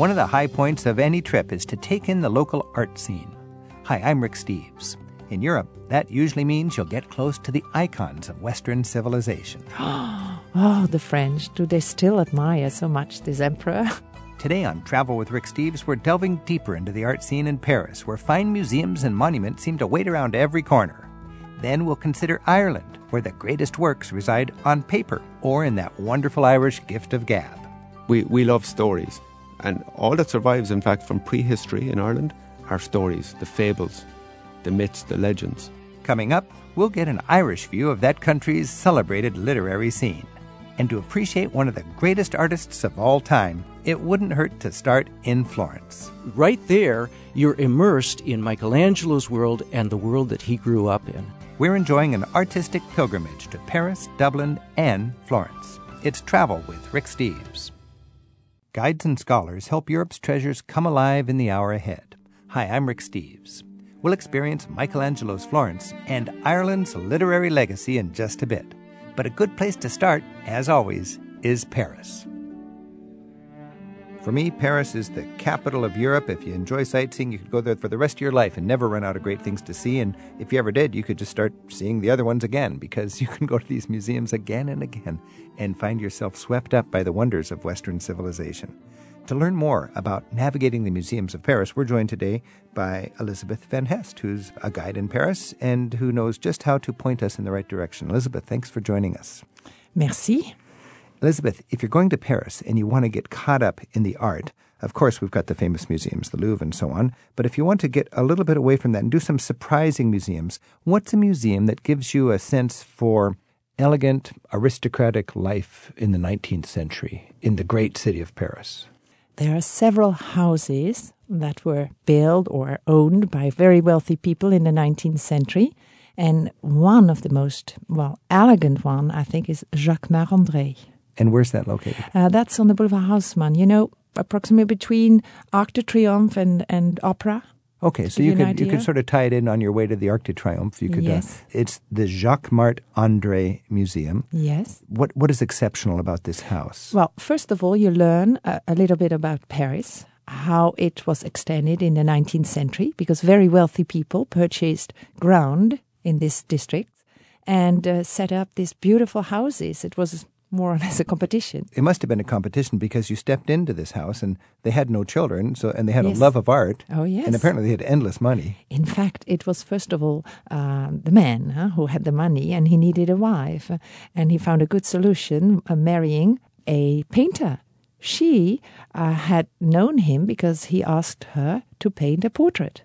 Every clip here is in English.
One of the high points of any trip is to take in the local art scene. Hi, I'm Rick Steves. In Europe, that usually means you'll get close to the icons of Western civilization. Oh, the French, do they still admire so much this emperor? Today on Travel with Rick Steves, we're delving deeper into the art scene in Paris, where fine museums and monuments seem to wait around every corner. Then we'll consider Ireland, where the greatest works reside on paper or in that wonderful Irish gift of gab. We, we love stories. And all that survives, in fact, from prehistory in Ireland are stories, the fables, the myths, the legends. Coming up, we'll get an Irish view of that country's celebrated literary scene. And to appreciate one of the greatest artists of all time, it wouldn't hurt to start in Florence. Right there, you're immersed in Michelangelo's world and the world that he grew up in. We're enjoying an artistic pilgrimage to Paris, Dublin, and Florence. It's Travel with Rick Steves. Guides and scholars help Europe's treasures come alive in the hour ahead. Hi, I'm Rick Steves. We'll experience Michelangelo's Florence and Ireland's literary legacy in just a bit. But a good place to start, as always, is Paris. For me, Paris is the capital of Europe. If you enjoy sightseeing, you could go there for the rest of your life and never run out of great things to see. And if you ever did, you could just start seeing the other ones again because you can go to these museums again and again and find yourself swept up by the wonders of Western civilization. To learn more about navigating the museums of Paris, we're joined today by Elizabeth Van Hest, who's a guide in Paris and who knows just how to point us in the right direction. Elizabeth, thanks for joining us. Merci. Elizabeth, if you're going to Paris and you want to get caught up in the art, of course, we've got the famous museums, the Louvre and so on. But if you want to get a little bit away from that and do some surprising museums, what's a museum that gives you a sense for elegant, aristocratic life in the 19th century in the great city of Paris? There are several houses that were built or owned by very wealthy people in the 19th century. And one of the most, well, elegant one, I think, is Jacquemart-André. And where's that located? Uh, that's on the Boulevard Haussmann, you know, approximately between Arc de Triomphe and, and Opera. Okay, so you could you could sort of tie it in on your way to the Arc de Triomphe. You could. Yes. Uh, it's the Jacques Mart André Museum. Yes. What what is exceptional about this house? Well, first of all, you learn a, a little bit about Paris, how it was extended in the 19th century, because very wealthy people purchased ground in this district and uh, set up these beautiful houses. It was more or less a competition. It must have been a competition because you stepped into this house and they had no children, so and they had Yes. a love of art. Oh, yes. And apparently they had endless money. In fact, it was first of all uh, the man huh, who had the money and he needed a wife. And he found a good solution uh, marrying a painter. She uh, had known him because he asked her to paint a portrait.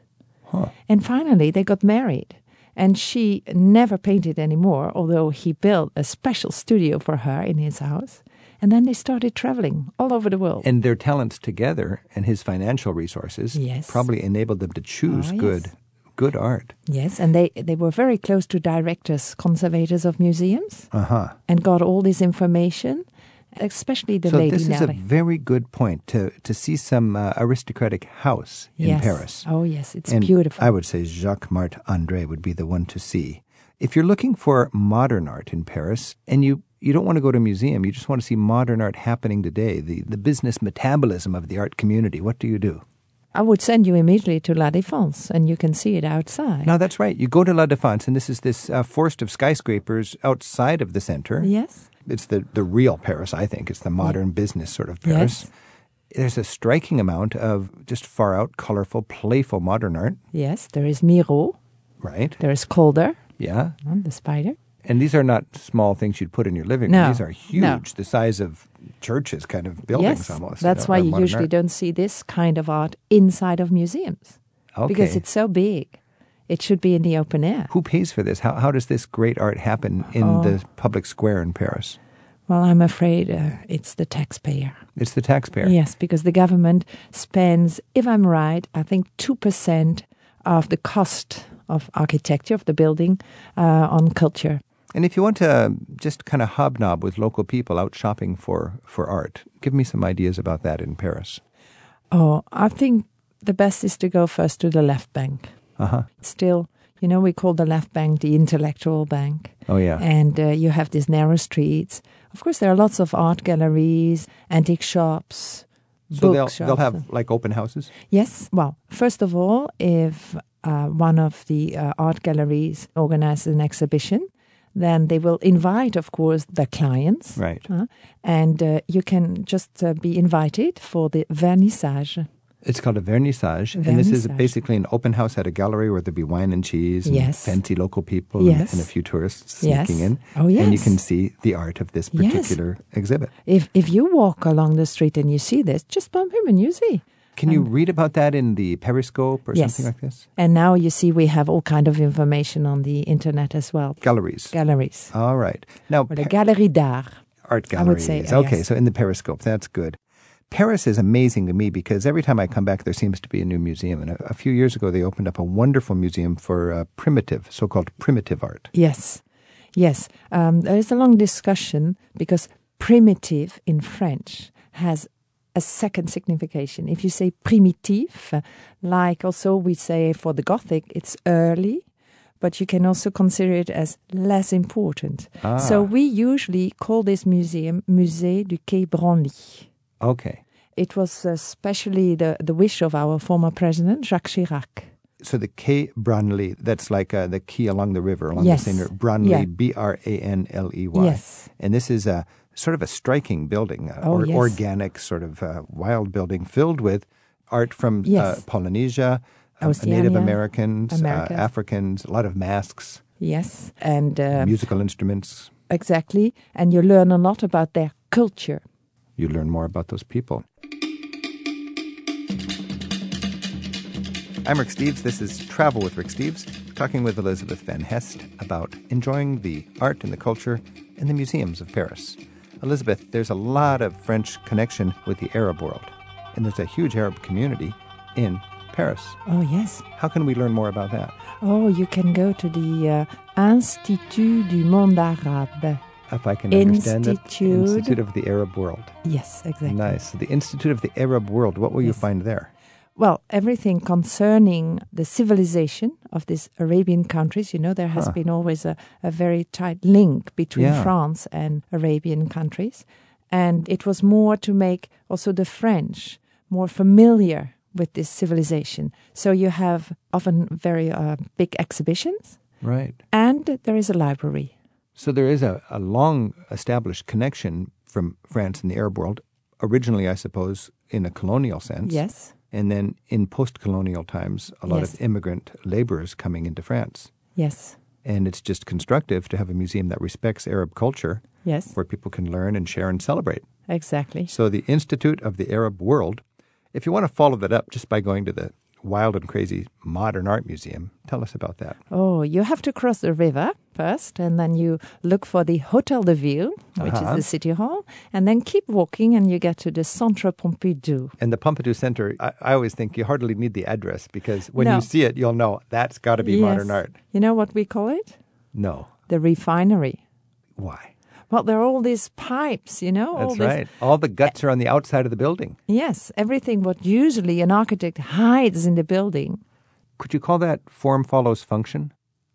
Huh. And finally, they got married. And she never painted anymore, although he built a special studio for her in his house. And then they started traveling all over the world. And their talents together and his financial resources Yes. probably enabled them to choose Oh, yes. good good art. yes, and they, they were very close to directors, conservators of museums. Uh-huh. and got all this information, especially the so lady this is a very good point to to see some uh, aristocratic house in yes. Paris. Oh yes, it's and beautiful. I would say Jacques Mart André would be the one to see. If you're looking for modern art in Paris and you, you don't want to go to a museum, you just want to see modern art happening today, the, the business metabolism of the art community, what do you do? I would send you immediately to La Défense, and you can see it outside. No, that's right. You go to La Défense, and this is this uh, forest of skyscrapers outside of the center. Yes. It's the, the real Paris, I think. It's the modern business sort of Paris. Yes. There's a striking amount of just far out, colorful, playful modern art, Yes, there is Miro, right? there is Calder, Yeah. um, the spider. And these are not small things you'd put in your living room. No, These are huge, no. the size of churches, kind of buildings yes, almost. that's know, why you usually art. don't see this kind of art inside of museums Okay. because it's so big. It should be in the open air. Who pays for this? How, how does this great art happen in Oh. the public square in Paris? Well, I'm afraid uh, it's the taxpayer. It's the taxpayer. Yes, because the government spends, if I'm right, I think 2% of the cost of architecture of the building uh, on culture. And if you want to just kind of hobnob with local people out shopping for, for art, give me some ideas about that in Paris. Oh, I think the best is to go first to the left bank. Uh huh. Still, you know, we call the left bank the intellectual bank. Oh, yeah. And uh, you have these narrow streets. Of course, there are lots of art galleries, antique shops, So they'll bookshops. they'll have like open houses. Yes. Well, first of all, if uh, one of the uh, art galleries organizes an exhibition, then they will invite, of course, the clients. Right. uh, and uh, you can just uh, be invited for the vernissage. It's called a vernissage, and this is basically an open house at a gallery where there'll be wine and cheese, and Yes. fancy local people, Yes. and, and a few tourists Yes. sneaking in. Oh, yes, And you can see the art of this Yes. particular exhibit. If if you walk along the street and you see this, just bump him and you see. Can you read about that in the Pariscope or Yes. something like this? And now you see we have all kind of information on the internet as well. Galleries. Galleries. All right. Now, Or the Pa- Galerie d'Art. art I galleries. would say, uh, okay, yes. so in the Pariscope, that's good. Paris is amazing to me because every time I come back, there seems to be a new museum. And a, a few years ago, they opened up a wonderful museum for uh, primitive, so-called primitive art. Yes, yes. Um, there is a long discussion because primitive in French has a second signification. If you say primitif, like also we say for the Gothic, it's early, but you can also consider it as less important. So we usually call this museum Musée du Quai Branly. Okay. It was especially the, the wish of our former president, Jacques Chirac. So the Quai Branly, that's like uh, the quay along the river, along Yes. the Seine. Branly, Yeah. B R A N L E Y. Yes. And this is a sort of a striking building, uh, Oh, or, yes. organic, sort of uh, wild building filled with art from uh, Polynesia, uh, Oceania, Native Americans, uh, Africans, a lot of masks, Yes, and uh, musical instruments. Exactly. And you learn a lot about their culture. You learn more about those people. I'm Rick Steves. This is Travel with Rick Steves, talking with Elizabeth Van Hest about enjoying the art and the culture in the museums of Paris. Elizabeth, there's a lot of French connection with the Arab world, and there's a huge Arab community in Paris. Oh, yes. How can we learn more about that? Oh, you can go to the uh, Institut du Monde Arabe. If I can understand it, Institute. Institute of the Arab World. Yes, exactly. Nice. The Institute of the Arab World. What will you find there? Well, everything concerning the civilization of these Arabian countries, you know, there has Huh. been always a, a very tight link between Yeah. France and Arabian countries. And it was more to make also the French more familiar with this civilization. So you have often very uh, big exhibitions, Right. and there is a library. So there is a, a long established connection from France and the Arab world, originally, I suppose, in a colonial sense. Yes. And then in post colonial times, a lot Yes. of immigrant laborers coming into France. Yes. And it's just constructive to have a museum that respects Arab culture Yes. where people can learn and share and celebrate. Exactly. So the Institute of the Arab World, if you want to follow that up just by going to the Wild and Crazy Modern Art Museum, tell us about that. Oh, you have to cross the river first, and then you look for the Hotel de Ville, which Uh-huh. is the city hall, and then keep walking, and you get to the Centre Pompidou. And the Pompidou Center, I, I always think you hardly need the address because when No. you see it, you'll know that's got to be modern art. You know what we call it? No. The refinery. Why? Well, there are all these pipes, you know. all That's this- right. All the guts are on the outside of the building. Yes, everything what usually an architect hides in the building. Could you call that form follows function?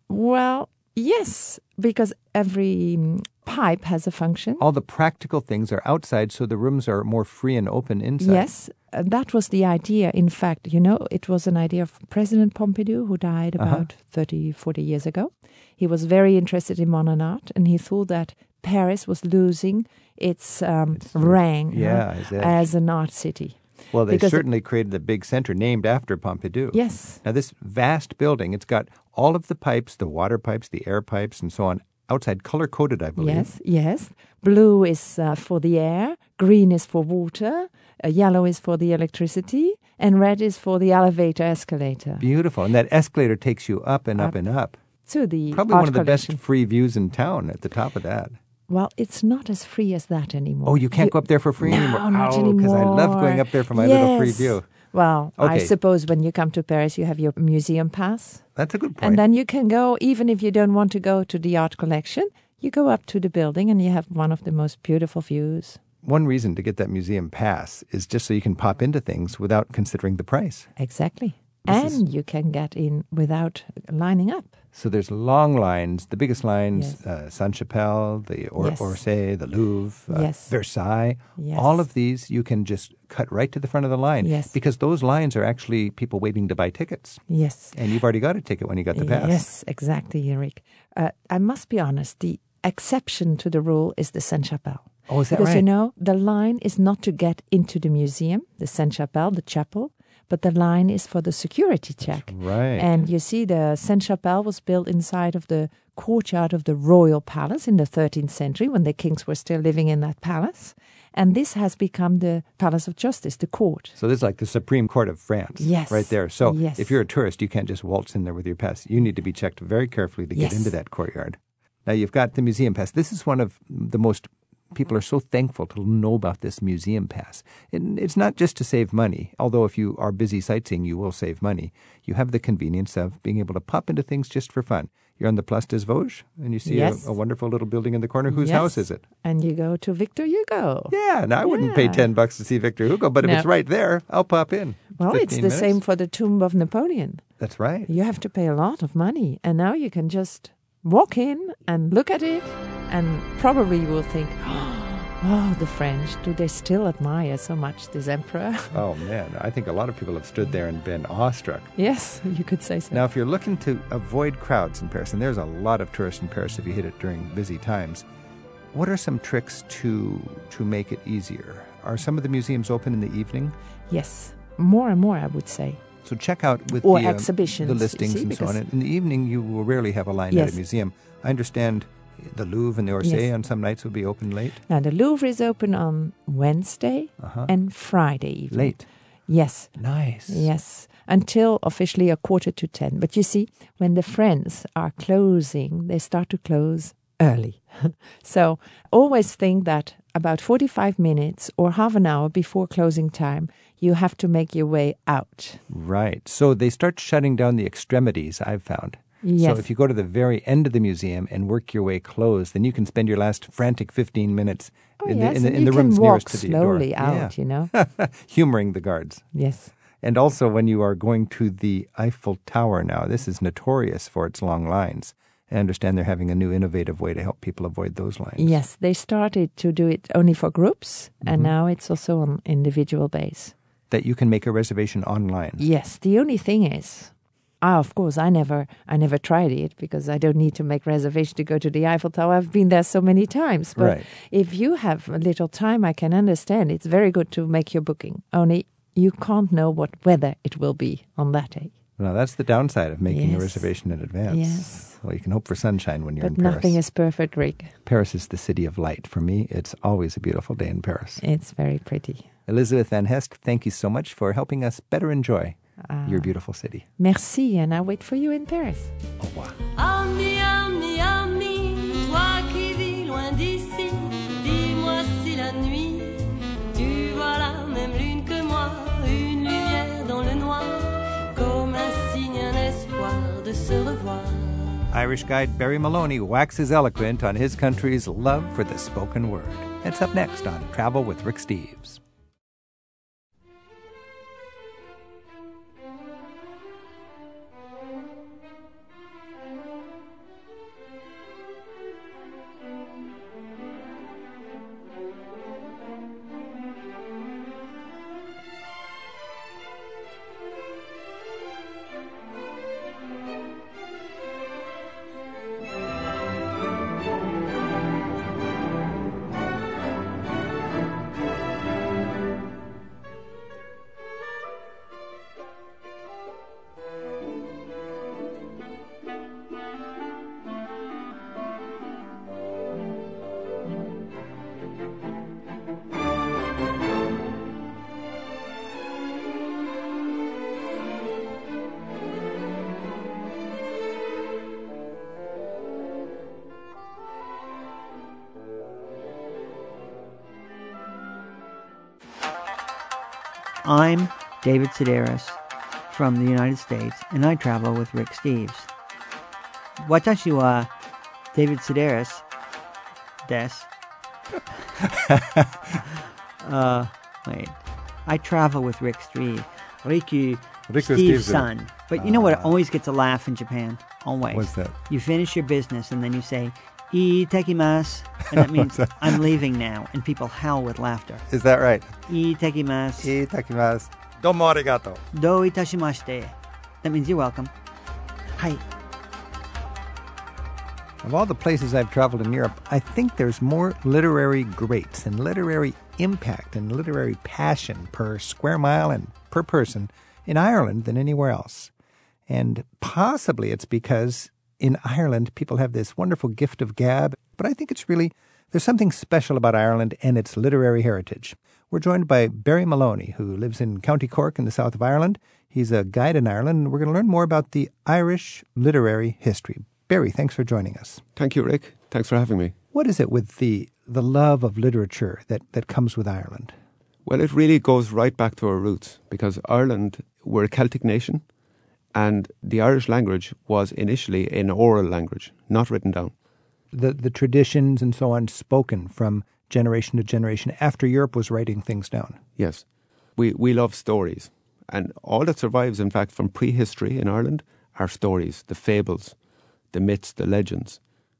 Well, yes, because every mm, pipe has a function. All the practical things are outside, so the rooms are more free and open inside. Yes, uh, that was the idea. In fact, you know, it was an idea of President Pompidou, who died Uh-huh. about 30, 40 years ago. He was very interested in modern art, and he thought that Paris was losing its, um, Its, rank yeah, as an art city. Well, they because- certainly created the big center named after Pompidou. Yes, Now, this vast building, it's got all of the pipes, the water pipes, the air pipes, and so on, outside color coded, I believe. yes, yes. Blue is uh, for the air, green is for water, uh, yellow is for the electricity, and red is for the elevator escalator. Beautiful. And that escalator takes you up and up, Up. and up. to the Probably one of the best free views in town at the top of that. Well, it's not as free as that anymore. Oh, you can't go up there for free no, anymore. not oh, anymore. I love going up there for my little free view. Well, I suppose when you come to Paris, you have your museum pass, That's a good point. and then you can go. Even if you don't want to go to the art collection, you go up to the building, and you have one of the most beautiful views. One reason to get that museum pass is just so you can pop into things without considering the price. Exactly. This and you can get in without lining up. So there's long lines, the biggest lines, Yes. uh, Sainte Chapelle, the or- Yes. Orsay, the Louvre, uh, Yes. Versailles. Yes. All of these you can just cut right to the front of the line. Yes. Because those lines are actually people waiting to buy tickets. Yes. And you've already got a ticket when you got the pass. Yes, exactly, Eric. Uh, I must be honest, the exception to the rule is the Sainte Chapelle. Oh, is that right? because you know, the line is not to get into the museum, the Sainte Chapelle, the chapel, but the line is for the security check. right. And you see, the Sainte Chapelle was built inside of the courtyard of the royal palace in the 13th century when the kings were still living in that palace. And this has become the Palace of Justice, the court. So this is like the Supreme Court of France. Yes. Right there. So Yes. if you're a tourist, you can't just waltz in there with your pass. You need to be checked very carefully to get Yes. into that courtyard. Now you've got the museum pass. This is one of the most people are so thankful to know about this museum pass. And it's not just to save money, although if you are busy sightseeing, you will save money. You have the convenience of being able to pop into things just for fun. You're on the Place des Vosges and you see Yes. a, a wonderful little building in the corner. Whose Yes. house is it? And you go to Victor Hugo. Yeah, and I wouldn't pay 10 bucks to see Victor Hugo, but if No. it's right there, I'll pop in. Well, it's the minutes. same for the tomb of Napoleon. That's right. You have to pay a lot of money, and now you can just walk in and look at it, and probably you will think, oh, the French, do they still admire so much this emperor? Oh man, I think a lot of people have stood there and been awestruck. yes, you could say so. Now, if you're looking to avoid crowds in Paris, and there's a lot of tourists in Paris if you hit it during busy times, what are some tricks to to make it easier? Are some of the museums open in the evening? Yes, more and more, I would say. So check out with Or the, um, exhibitions, the listings see, and so on. In the evening, you will rarely have a line at a museum. I understand the Louvre and the Orsay Yes. on some nights will be open late. Now, the Louvre is open on Wednesday Uh-huh. and Friday evening. Late. Yes. Nice. Yes, until officially a quarter to ten. But you see, when the friends are closing, they start to close early. so always think that about 45 minutes or half an hour before closing time, you have to make your way out. Right. So they start shutting down the extremities, I've found. So if you go to the very end of the museum and work your way close, then you can spend your last frantic 15 minutes Oh, in yes, the, in the, in you the can rooms walk nearest to the door. slowly out, you know. Humoring the guards. yes. And also when you are going to the Eiffel Tower now, this is notorious for its long lines. I understand they're having a new innovative way to help people avoid those lines. Yes, they started to do it only for groups, Mm-hmm. and now it's also on individual base. That you can make a reservation online. Yes, the only thing is, ah, of course, I never, I never tried it because I don't need to make reservation to go to the Eiffel Tower. I've been there so many times. But Right. if you have a little time, I can understand. It's very good to make your booking. Only you can't know what weather it will be on that day. Now that's the downside of making a reservation in advance. Yes. Well, you can hope for sunshine when you're but in Paris. nothing is perfect, Rick. Paris is the city of light. For me, it's always a beautiful day in Paris. It's very pretty. Elizabeth Van Hest, thank you so much for helping us better enjoy Ah. your beautiful city. Merci, and I wait for you in Paris. Au revoir. Ami, ami, ami, toi qui vis loin d'ici, dis-moi si la nuit, tu vois la même lune que moi, une lumière dans le noir, comme un signe, un espoir de se revoir. Irish guide Barry Maloney waxes eloquent on his country's love for the spoken word. It's up next on Travel with Rick Steves. David Sedaris from the United States, and I travel with Rick Steves. Watashi wa David Sedaris des. uh, wait. I travel with Rick Steves. Riku, Riku Steve's son. But you know what always gets a laugh in Japan? Always. What's that? You finish your business and then you say, Itekimasu. And that means I'm leaving now. And people howl with laughter. Is that right? Itekimasu. Itakimasu. Domo arigato. Do itashimashite. That means you're welcome. Hi. Of all the places I've traveled in Europe, I think there's more literary greats and literary impact and literary passion per square mile and per person in Ireland than anywhere else. And possibly it's because in Ireland people have this wonderful gift of gab, but I think it's really there's something special about Ireland and its literary heritage. We're joined by Barry Maloney, who lives in County Cork in the south of Ireland. He's a guide in Ireland, and we're going to learn more about the Irish literary history. Barry, thanks for joining us. Thank you, Rick. Thanks for having me. What is it with the the love of literature that, that comes with Ireland? Well, it really goes right back to our roots because Ireland, we're a Celtic nation, and the Irish language was initially an oral language, not written down. The the traditions and so on spoken from generation to generation after Europe was writing things down. Yes. We, we love stories. And all that survives, in fact, from prehistory in Ireland are stories, the fables, the myths, the legends.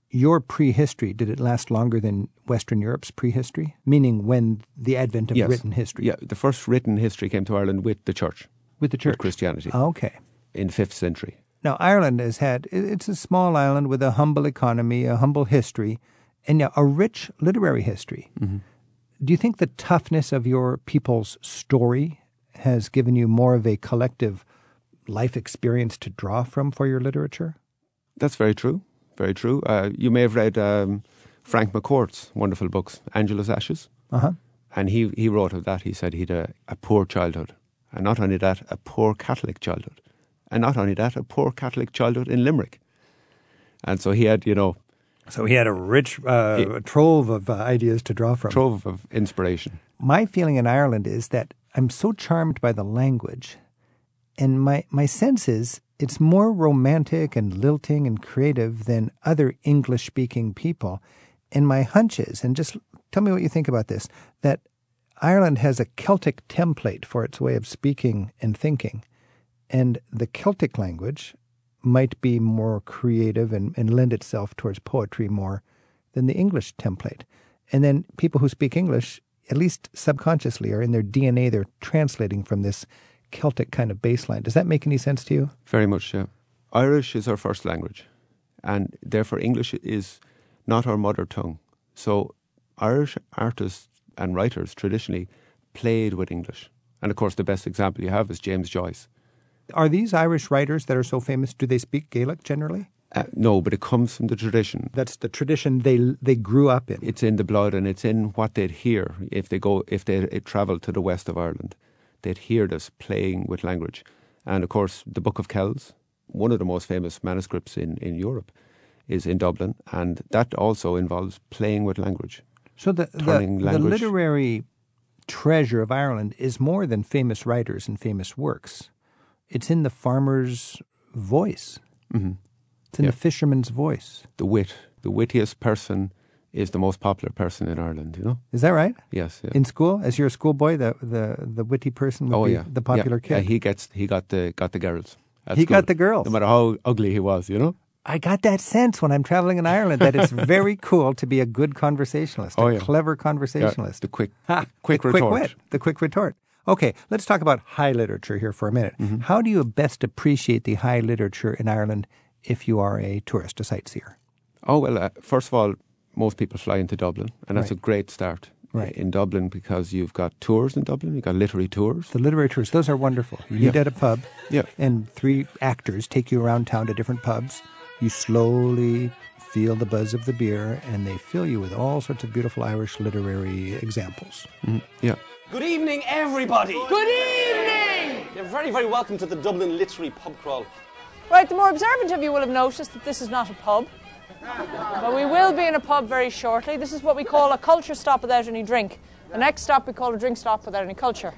Your prehistory, did it last longer than Western Europe's prehistory? Meaning when the advent of Yes. written history? Yeah, the first written history came to Ireland with the church, With the church. with Christianity, ah, Okay. in 5th century. Now, Ireland has had, it's a small island with a humble economy, a humble history, and yeah, a rich literary history. Do you think the toughness of your people's story has given you more of a collective life experience to draw from for your literature? That's very true. Very true. Uh, you may have read um, Frank McCourt's wonderful books, Angela's Ashes. Uh huh. And he, he wrote of that. He said he'd a, a poor childhood. And not only that, a poor Catholic childhood. And not only that, a poor Catholic childhood in Limerick. And so he had, you know, So he had a rich uh, trove of uh, ideas to draw from. trove of inspiration. my feeling in Ireland is that I'm so charmed by the language, and my, my sense is it's more romantic and lilting and creative than other English speaking people. And my hunch is, and just tell me what you think about this, that Ireland has a Celtic template for its way of speaking and thinking. And the Celtic language might be more creative and, and lend itself towards poetry more than the English template. And then people who speak English, at least subconsciously or in their DNA, they're translating from this Celtic kind of baseline. Does that make any sense to you? Very much, yeah. Irish is our first language, and therefore English is not our mother tongue. So Irish artists and writers traditionally played with English. And of course, the best example you have is James Joyce. Are these Irish writers that are so famous, do they speak Gaelic generally? Uh, no, but it comes from the tradition. That's the tradition they they grew up in. It's in the blood, and it's in what they'd hear if they go if they travel to the west of Ireland. They'd hear this playing with language, and of course, the Book of Kells, one of the most famous manuscripts in in Europe, is in Dublin, and that also involves playing with language. So the, the, turning the literary treasure of Ireland is more than famous writers and famous works. It's in the farmer's voice. hmm It's in Yeah. the fisherman's voice. The wit, the wittiest person, is the most popular person in Ireland. You know? Is that right? Yes. Yeah. In school, as you're a schoolboy, the the, the witty person would oh be yeah, the popular yeah. kid. Yeah, he gets he got the got the girls. He got the girls. no matter how ugly he was. You know. I got that sense when I'm traveling in Ireland that it's very cool to be a good conversationalist, Oh, a clever conversationalist. the quick, Ha, quick the retort. Quick wit, the quick retort. Okay, let's talk about high literature here for a minute. Mm-hmm. How do you best appreciate the high literature in Ireland if you are a tourist, a sightseer? Oh well, uh, first of all, most people fly into Dublin, and that's Right. a great start. Right. In Dublin, because you've got tours in Dublin, you've got literary tours. The literary tours, those are wonderful. You Yeah. meet at a pub, Yeah. and three actors take you around town to different pubs. You slowly feel the buzz of the beer, and they fill you with all sorts of beautiful Irish literary examples. Mhm, Yeah. Good evening, everybody. Good evening. You're very, very welcome to the Dublin Literary Pub Crawl. Right, the more observant of you will have noticed that this is not a pub. But we will be in a pub very shortly. This is what we call a culture stop without any drink. The next stop we call a drink stop without any culture.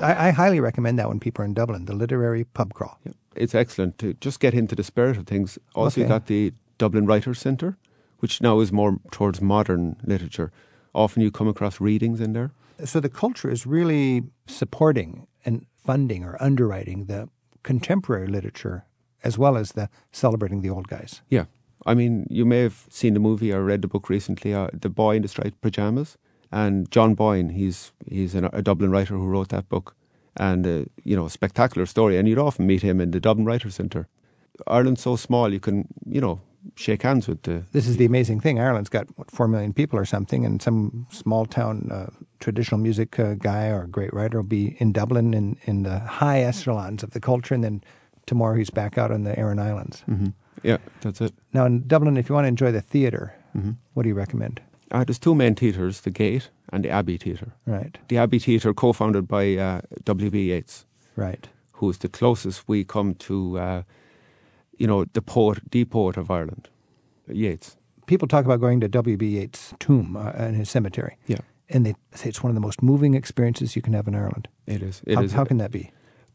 I, I highly recommend that when people are in Dublin, the literary pub crawl. Yeah. It's excellent to just get into the spirit of things. Also, you Okay. got the Dublin Writers Centre, which now is more towards modern literature. Often you come across readings in there. So the culture is really supporting and funding or underwriting the contemporary literature as well as the celebrating the old guys. Yeah. I mean, you may have seen the movie or read the book recently, uh, The Boy in the Striped Pajamas. And John Boyne, he's, he's an, a Dublin writer who wrote that book. And, uh, you know, a spectacular story. And you'd often meet him in the Dublin Writers' Centre. Ireland's so small, you can, you know, shake hands with the. This is the amazing thing. Ireland's got, what, four million people or something, and some small town uh, traditional music uh, guy or a great writer will be in Dublin in, in the high echelons of the culture, and then tomorrow he's back out on the Aran Islands. Mm-hmm. Yeah, that's it. Now, in Dublin, if you want to enjoy the theatre, Mm-hmm. what do you recommend? Uh, there's two main theatres, the Gate and the Abbey Theatre. Right, The Abbey Theatre, co founded by uh, W.B. Yeats, right. who is the closest we come to, uh, you know, the poet, the poet of Ireland, Yeats. People talk about going to W.B. Yeats' tomb uh, in his cemetery, Yeah, and they say it's one of the most moving experiences you can have in Ireland. it is. It how, is how can that be?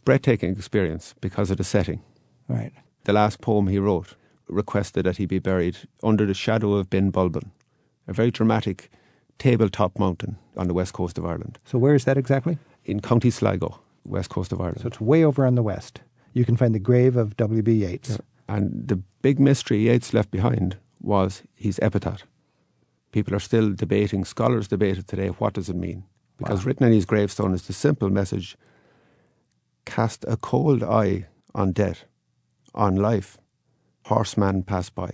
breathtaking experience because of the setting. Right. The last poem he wrote requested that he be buried under the shadow of Ben Bulben, a very dramatic tabletop mountain on the west coast of Ireland, So where is that exactly? in County Sligo, west coast of Ireland. So it's way over on the west. You can find the grave of W.B. Yeats. And the big mystery Yeats left behind was his epitaph. People are still debating, scholars debate it today, what does it mean? Because Wow. written on his gravestone is the simple message cast a cold eye on death, on life, horseman pass by.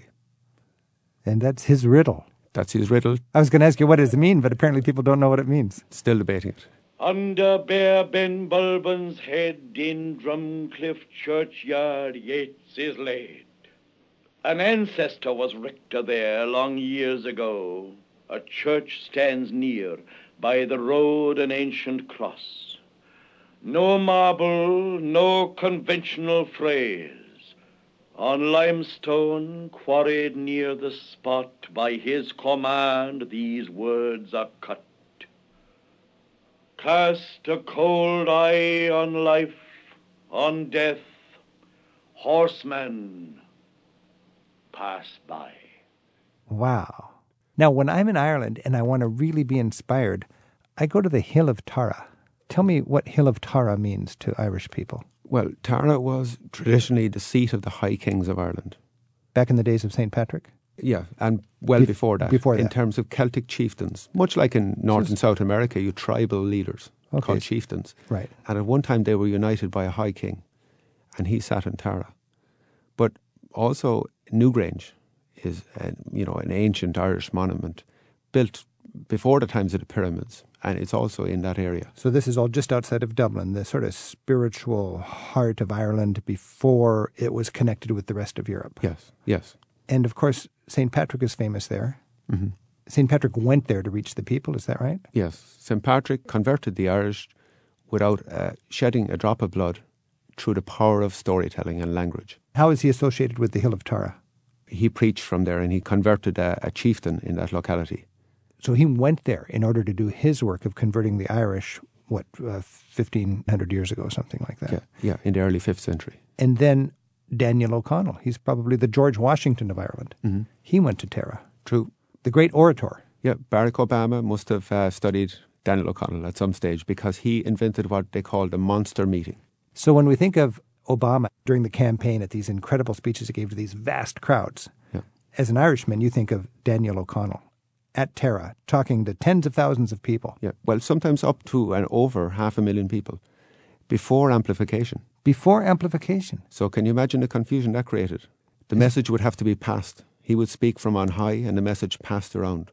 And that's his riddle. That's his riddle, I was going to ask you what does it mean, but apparently people don't know what it means. still debating it. Under bare Ben Bulben's head in Drumcliff churchyard Yeats is laid. An ancestor was rector there long years ago. A church stands near, by the road an ancient cross. No marble, no conventional phrase. On limestone quarried near the spot, by his command these words are cut. Cast a cold eye on life, on death, horsemen pass by. Wow. Now, when I'm in Ireland and I want to really be inspired, I go to the Hill of Tara. Tell me what Hill of Tara means to Irish people. Well, Tara was traditionally the seat of the High Kings of Ireland. Back in the days of St. Patrick? Yeah, and well Bef- before that. before that. In terms of Celtic chieftains, much like in North and South America, you tribal leaders Okay. called chieftains. Right. And at one time they were united by a high king, and he sat in Tara. But also Newgrange is, an, you know, an ancient Irish monument built before the times of the pyramids, and it's also in that area. So this is all just outside of Dublin, the sort of spiritual heart of Ireland before it was connected with the rest of Europe. Yes, yes. And of course, St. Patrick is famous there. hmm St. Patrick went there to reach the people, is that right? Yes, St. Patrick converted the Irish without uh, shedding a drop of blood through the power of storytelling and language. How is he associated with the Hill of Tara? He preached from there and he converted a, a chieftain in that locality. So he went there in order to do his work of converting the Irish, what, uh, 1,500 years ago, something like that. Yeah, yeah, in the early 5th century. And then Daniel O'Connell, he's probably the George Washington of Ireland. Mm-hmm. He went to Tara, True. the great orator. Yeah, Barack Obama must have uh, studied Daniel O'Connell at some stage because he invented what they called the monster meeting. So when we think of Obama during the campaign at these incredible speeches he gave to these vast crowds, Yeah. as an Irishman, you think of Daniel O'Connell at Tara talking to tens of thousands of people Yeah, well, sometimes up to and over half a million people before amplification. before amplification. So, can you imagine the confusion that created? The message would have to be passed. He would speak from on high, and the message passed around.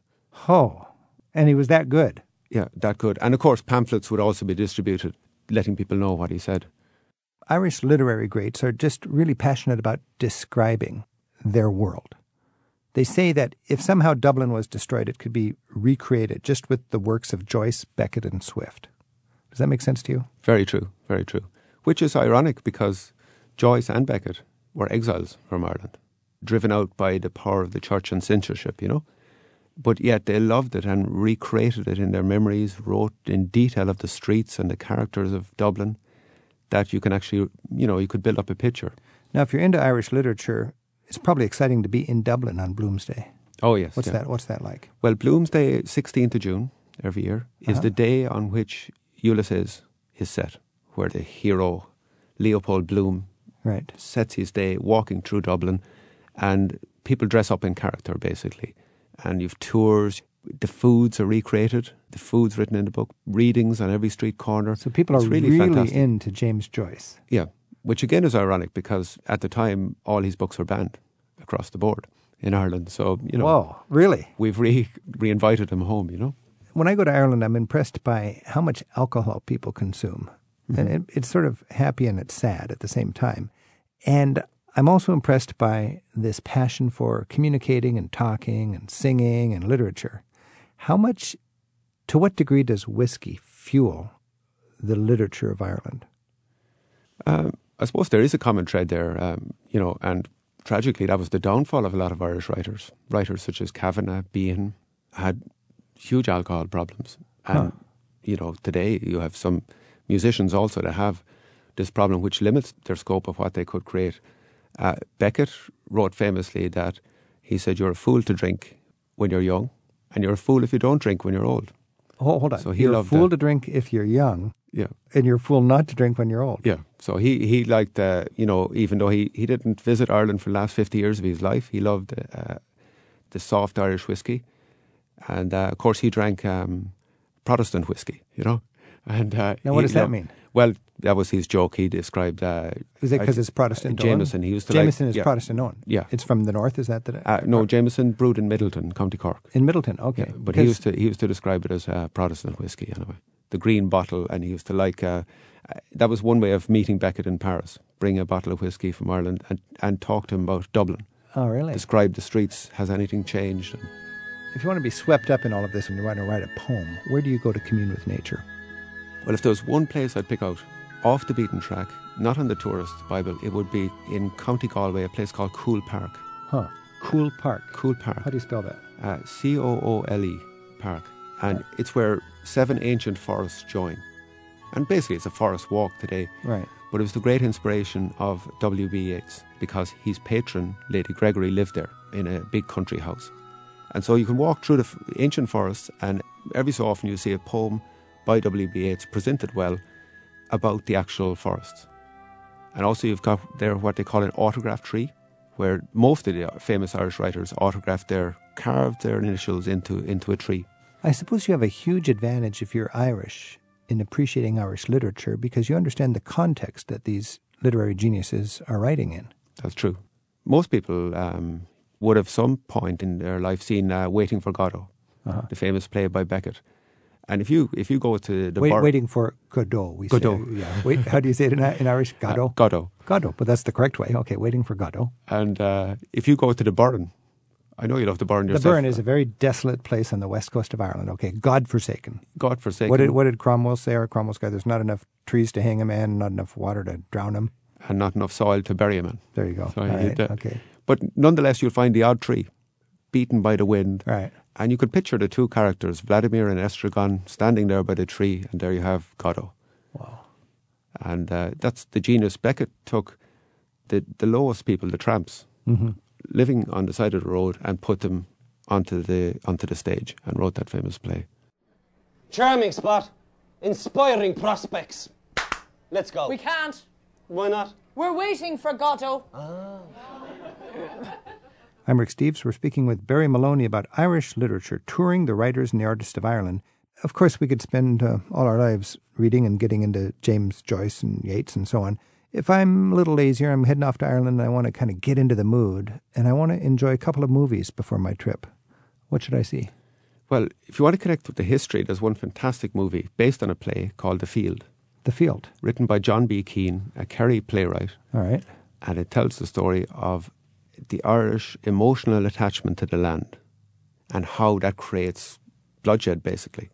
Oh, and he was that good. Yeah, that good. And of course, pamphlets would also be distributed, letting people know what he said. Irish literary greats are just really passionate about describing their world. They say that if somehow Dublin was destroyed, it could be recreated just with the works of Joyce, Beckett, and Swift. Does that make sense to you? Very true, very true. Which is ironic because Joyce and Beckett were exiles from Ireland, driven out by the power of the church and censorship, you know. But yet they loved it and recreated it in their memories, wrote in detail of the streets and the characters of Dublin, that you can actually, you know, you could build up a picture. Now, if you're into Irish literature, it's probably exciting to be in Dublin on Bloomsday. Oh, yes. What's yeah. that? What's that like? Well, Bloomsday, 16th of June every year, is Uh-huh. the day on which Ulysses is set, where the hero Leopold Bloom Right. sets his day walking through Dublin, and people dress up in character basically. And you've tours. The foods are recreated. The foods written in the book. Readings on every street corner. So people It's are really, really, into James Joyce. Yeah, which again is ironic because at the time all his books were banned across the board in Ireland. So you know, Whoa, really? we've re reinvited him home. You know, When I go to Ireland, I'm impressed by how much alcohol people consume. Mm-hmm. And it, it's sort of happy and it's sad at the same time. And I'm also impressed by this passion for communicating and talking and singing and literature. How much, to what degree does whiskey fuel the literature of Ireland? um, I suppose there is a common thread there. Um, you know, and tragically, that was the downfall of a lot of Irish writers. Writers such as Kavanagh, Behan had huge alcohol problems, and Huh. you know, today you have some musicians also that have this problem, which limits their scope of what they could create. Uh, Beckett wrote famously that he said, "You're a fool to drink when you're young, and you're a fool if you don't drink when you're old." Hold, hold on. So he you're a fool that. to drink if you're young, Yeah, and you're a fool not to drink when you're old. yeah. So he he liked, uh, you know, even though he he didn't visit Ireland for the last fifty years of his life, he loved uh, the soft Irish whiskey, and uh, of course he drank um, Protestant whiskey, you know. And uh, Now, what he does that loved- mean? Well, that was his joke. He described. Uh, Is it because it's Protestant? owned? Jameson. He used to like- Jameson is yeah. Protestant owned. Yeah. It's from the north. Is that the Uh, no, Jameson brewed in Midleton, County Cork. in Midleton? Okay, Yeah, but he used to he used to describe it as uh, Protestant whiskey anyway. The green bottle, and he used to like. Uh, uh, that was one way of meeting Beckett in Paris. Bring a bottle of whiskey from Ireland and and talk to him about Dublin. Oh, really? Describe the streets. Has anything changed? And If you want to be swept up in all of this and you want to write a poem, where do you go to commune with nature? well, if there was one place I'd pick out off the beaten track, not on the tourist Bible, it would be in County Galway, a place called Coole Park. Huh? Coole Park. Coole Park. How do you spell that? uh, C O O L E Park, and it's where seven ancient forests join. And basically, it's a forest walk today. Right. But it was the great inspiration of W.B. Yeats because his patron, Lady Gregory, lived there in a big country house. And so you can walk through the f- ancient forests, and every so often you see a poem by W.B. Yeats presented well about the actual forests. And also, you've got there what they call an autograph tree, where most of the famous Irish writers autographed their carved their initials into into a tree. I suppose you have a huge advantage if you're Irish in appreciating Irish literature because you understand the context that these literary geniuses are writing in. That's true. Most people um, would have some point in their life seen uh, Waiting for Godot, Uh-huh. the famous play by Beckett. And if you if you go to the Wait, bar, waiting for Godot. We Godot. Say, yeah. Wait, how do you say it in, in Irish? uh, Godot. Godot, Godot, but that's the correct way. Okay, waiting for Godot. and uh, if you go to the Burren, I know you love the Burren The yourself. Burren is a very desolate place on the west coast of Ireland. Okay, God-forsaken. God forsaken, What did what did Cromwell say? Or Cromwell's guy? There's not enough trees to hang a man, not enough water to drown him. and not enough soil to bury a man. There you go. So All he right. Okay. But nonetheless, you'll find the odd tree, beaten by the wind, Right. and you could picture the two characters, Vladimir and Estragon, standing there by the tree, and there you have Godot. Wow. And uh, that's the genius. Beckett took the, the lowest people, the tramps, Mm-hmm. living on the side of the road, and put them onto the onto the stage, and wrote that famous play. Charming spot. Inspiring prospects. Let's go. We can't. Why not? We're waiting for Godot. I'm Rick Steves. We're speaking with Barry Maloney about Irish literature, touring the writers and the artists of Ireland. Of course, we could spend uh, all our lives reading and getting into James Joyce and Yeats and so on. If I'm a little lazier, I'm heading off to Ireland and I want to kind of get into the mood and I want to enjoy a couple of movies before my trip. What should I see? Well, if you want to connect with the history, there's one fantastic movie based on a play called The Field, The Field. written by John B. Keane, a Kerry playwright, All right. and it tells the story of the Irish emotional attachment to the land and how that creates bloodshed, basically.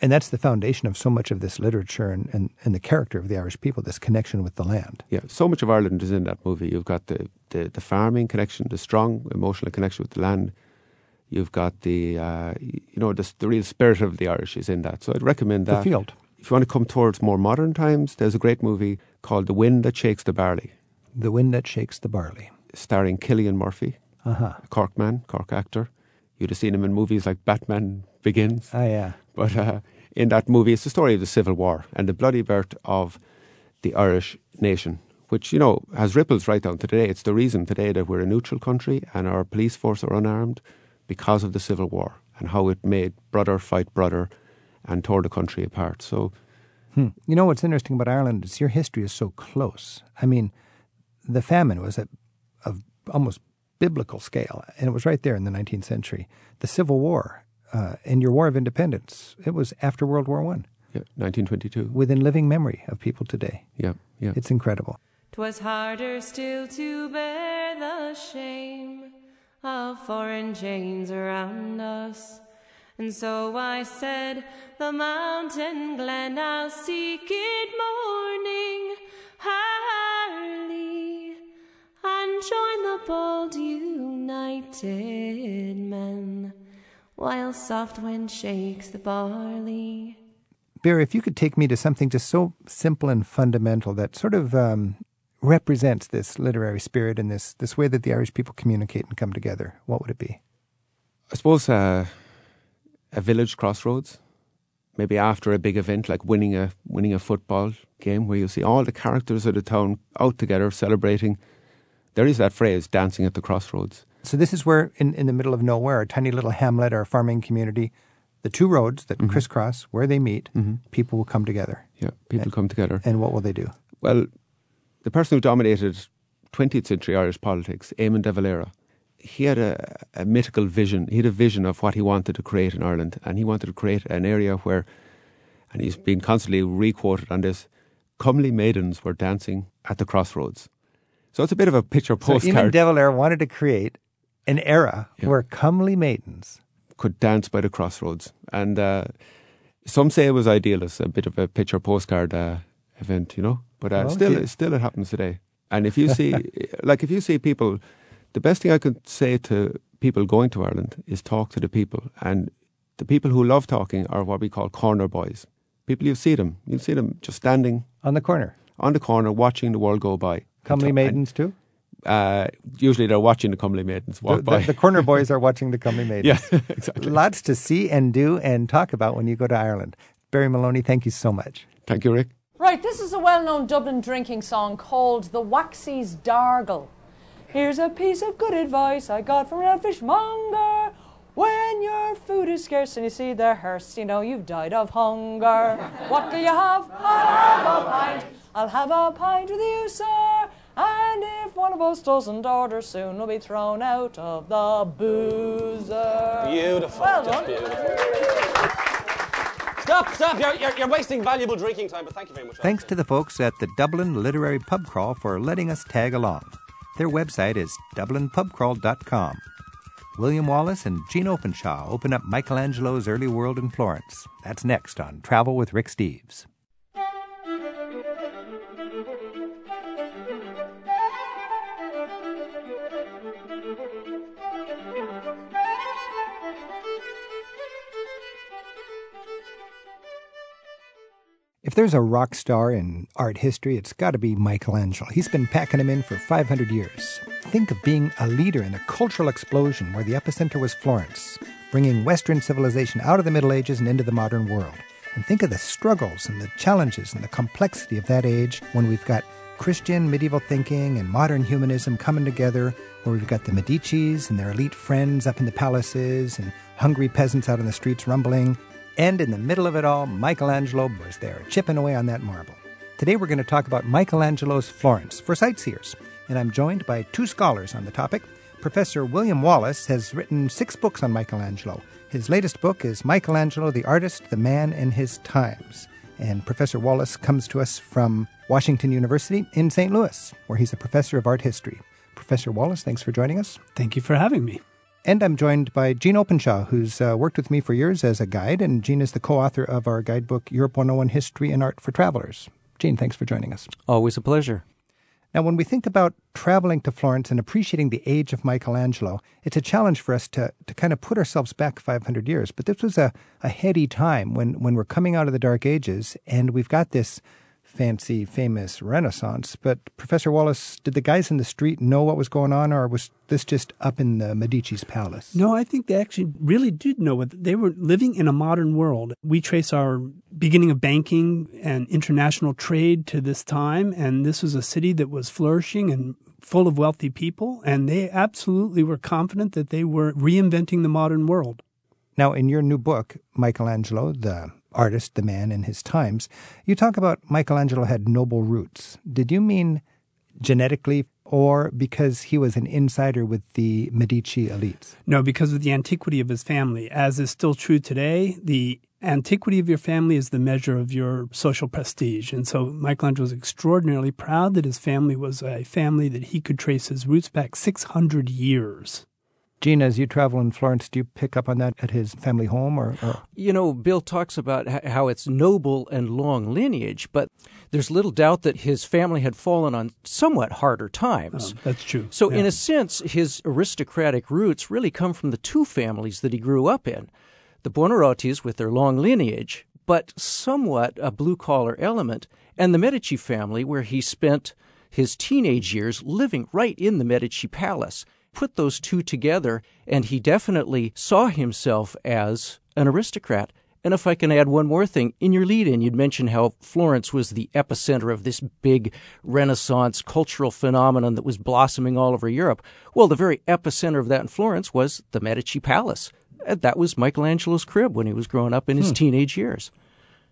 And that's the foundation of so much of this literature and, and, and the character of the Irish people, this connection with the land. Yeah, so much of Ireland is in that movie. You've got the, the, the farming connection, the strong emotional connection with the land. You've got the, uh, you know, the, the real spirit of the Irish is in that. So I'd recommend that. The. Field. If you want to come towards more modern times, there's a great movie called The Wind That Shakes the Barley, The Wind That Shakes the Barley. Starring Cillian Murphy, Uh-huh. a Cork man, Cork actor. You'd have seen him in movies like Batman Begins. Ah, yeah. But uh, in that movie, it's the story of the Civil War and the bloody birth of the Irish nation, which, you know, has ripples right down to today. It's the reason today that we're a neutral country and our police force are unarmed because of the Civil War and how it made brother fight brother and tore the country apart. So, Hmm. You know what's interesting about Ireland is your history is so close. I mean, the famine was of almost biblical scale, and it was right there in the 19th century. The Civil War uh, and your War of Independence, it was after World War One, yeah, 1922. within living memory of people today. Yeah, yeah. It's incredible. 'Twas harder still to bear the shame of foreign chains around us. And so I said, The mountain glen I'll seek it morning join the bold united men while soft wind shakes the barley. Barry, if you could take me to something just so simple and fundamental that sort of um, represents this literary spirit and this this way that the Irish people communicate and come together, what would it be? I suppose uh, a village crossroads, maybe after a big event like winning a winning a football game, where you see all the characters of the town out together celebrating. There is that phrase, dancing at the crossroads. So this is where, in, in the middle of nowhere, a tiny little hamlet or a farming community, the two roads that mm-hmm. crisscross, where they meet, mm-hmm. people will come together. Yeah, people come together. And what will they do? Well, the person who dominated 20th century Irish politics, Eamon de Valera, he had a, a mythical vision. He had a vision of what he wanted to create in Ireland, and he wanted to create an area where, and he's been constantly requoted on this, comely maidens were dancing at the crossroads. So it's a bit of a picture So Eamon postcard. de Valera wanted to create an era Yeah. where comely maidens could dance by the crossroads. And uh, some say it was idealist, a bit of a picture postcard uh, event, you know. But uh, Well, still, gee. still, it happens today. And if you see, like, if you see people, the best thing I could say to people going to Ireland is talk to the people. And the people who love talking are what we call corner boys. People you see them, you see them just standing on the corner. on the corner, watching the world go by. Comely And- maidens too. Uh, usually, they're watching the comely maidens The, walk the- by. the corner boys are watching the comely maidens. yeah, exactly. Lots to see and do and talk about when you go to Ireland. Barry Maloney, thank you so much. Thank you, Rick. Right, this is a well known Dublin drinking song called The Waxy's Dargle. Here's a piece of good advice I got from an fishmonger. When your food is scarce and you see the hearse, you know you've died of hunger. What do you have? I'll have a pint. I'll have a pint with you, sir. And if one of us doesn't order soon, we'll be thrown out of the boozer. Beautiful. Well just done. beautiful. Stop, stop. You're, you're, you're wasting valuable drinking time, but thank you very much. Thanks to the folks at the Dublin Literary Pub Crawl for letting us tag along. Their website is dublinpubcrawl.com. William Wallace and Gene Openshaw open up Michelangelo's early world in Florence. That's next on Travel with Rick Steves. If there's a rock star in art history, it's got to be Michelangelo. He's been packing them in for 500 years. Think of being a leader in a cultural explosion where the epicenter was Florence, bringing Western civilization out of the Middle Ages and into the modern world. And think of the struggles and the challenges and the complexity of that age when we've got Christian medieval thinking and modern humanism coming together, where we've got the Medicis and their elite friends up in the palaces and hungry peasants out in the streets rumbling. And in the middle of it all, Michelangelo was there, chipping away on that marble. Today we're going to talk about Michelangelo's Florence for sightseers, and I'm joined by two scholars on the topic. Professor William Wallace has written six books on Michelangelo. His latest book is Michelangelo, the Artist, the Man, and His Times. And Professor Wallace comes to us from Washington University in St. Louis, where he's a professor of art history. Professor Wallace, thanks for joining us. Thank you for having me. And I'm joined by Gene Openshaw, who's uh, worked with me for years as a guide, and Gene is the co author of our guidebook, Europe 101 History and Art for Travelers. Gene, thanks for joining us. Always a pleasure. Now, when we think about traveling to Florence and appreciating the age of Michelangelo, it's a challenge for us to, to kind of put ourselves back 500 years. But this was a, a heady time when, when we're coming out of the Dark Ages and we've got this fancy, famous Renaissance. But Professor Wallace, did the guys in the street know what was going on, or was this just up in the Medici's palace? No, I think they actually really did know what they were living in a modern world. We trace our beginning of banking and international trade to this time, and this was a city that was flourishing and full of wealthy people, and they absolutely were confident that they were reinventing the modern world. Now, in your new book, Michelangelo, the artist, the man in his times, you talk about Michelangelo had noble roots. Did you mean genetically or because he was an insider with the Medici elites? No, because of the antiquity of his family. As is still true today, the antiquity of your family is the measure of your social prestige. And so Michelangelo was extraordinarily proud that his family was a family that he could trace his roots back 600 years. Gene, as you travel in Florence, do you pick up on that at his family home, or, or? You know, Bill talks about how it's noble and long lineage, but there's little doubt that his family had fallen on somewhat harder times. Oh, that's true. So, yeah. in a sense, his aristocratic roots really come from the two families that he grew up in the Buonarrotis with their long lineage, but somewhat a blue collar element, and the Medici family, where he spent his teenage years living right in the Medici palace put those two together, and he definitely saw himself as an aristocrat. And if I can add one more thing, in your lead in, you'd mentioned how Florence was the epicenter of this big Renaissance cultural phenomenon that was blossoming all over Europe. Well, the very epicenter of that in Florence was the Medici Palace. That was Michelangelo's crib when he was growing up in his hmm. teenage years.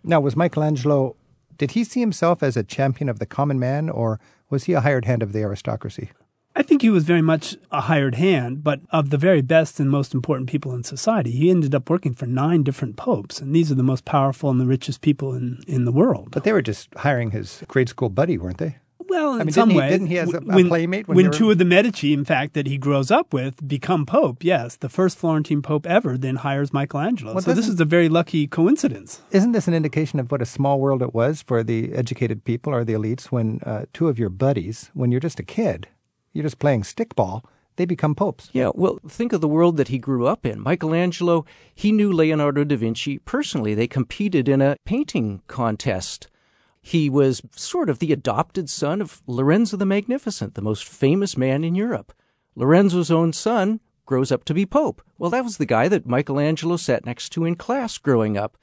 Now, was Michelangelo, did he see himself as a champion of the common man, or was he a hired hand of the aristocracy? I think he was very much a hired hand, but of the very best and most important people in society. He ended up working for nine different popes, and these are the most powerful and the richest people in, in the world. But they were just hiring his grade school buddy, weren't they? Well, in I mean, some way, didn't he as a, a when, playmate when, when two of the Medici, in fact, that he grows up with, become pope? Yes, the first Florentine pope ever then hires Michelangelo. Well, so this is a very lucky coincidence. Isn't this an indication of what a small world it was for the educated people or the elites when uh, two of your buddies, when you're just a kid, you're just playing stickball. They become popes. Yeah, well, think of the world that he grew up in. Michelangelo, he knew Leonardo da Vinci personally. They competed in a painting contest. He was sort of the adopted son of Lorenzo the Magnificent, the most famous man in Europe. Lorenzo's own son grows up to be pope. Well, that was the guy that Michelangelo sat next to in class growing up.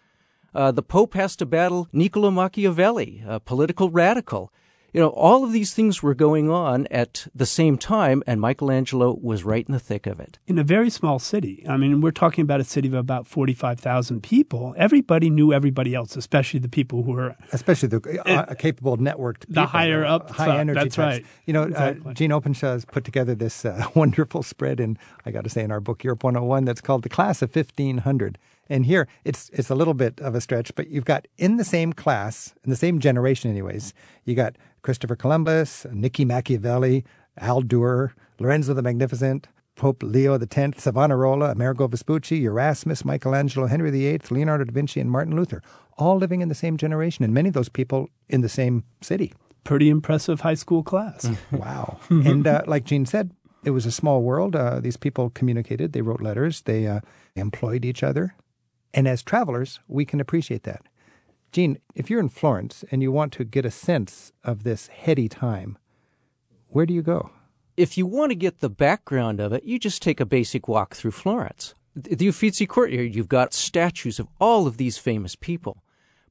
Uh, the pope has to battle Niccolo Machiavelli, a political radical. You know, all of these things were going on at the same time, and Michelangelo was right in the thick of it. In a very small city. I mean, we're talking about a city of about 45,000 people. Everybody knew everybody else, especially the people who were. Especially the uh, capable networked people. The higher up. High energy That's types. right. You know, exactly. uh, Gene Openshaw has put together this uh, wonderful spread in, I got to say, in our book, Europe 101, that's called The Class of 1500. And here it's it's a little bit of a stretch, but you've got in the same class, in the same generation, anyways. You got Christopher Columbus, Nicky Machiavelli, Al Durer, Lorenzo the Magnificent, Pope Leo X, Savonarola, Amerigo Vespucci, Erasmus, Michelangelo, Henry VIII, Leonardo da Vinci, and Martin Luther, all living in the same generation, and many of those people in the same city. Pretty impressive high school class. wow. and uh, like Gene said, it was a small world. Uh, these people communicated, they wrote letters, they uh, employed each other. And as travelers, we can appreciate that. Gene, if you're in Florence and you want to get a sense of this heady time, where do you go? If you want to get the background of it, you just take a basic walk through Florence. The Uffizi Courtyard, you've got statues of all of these famous people.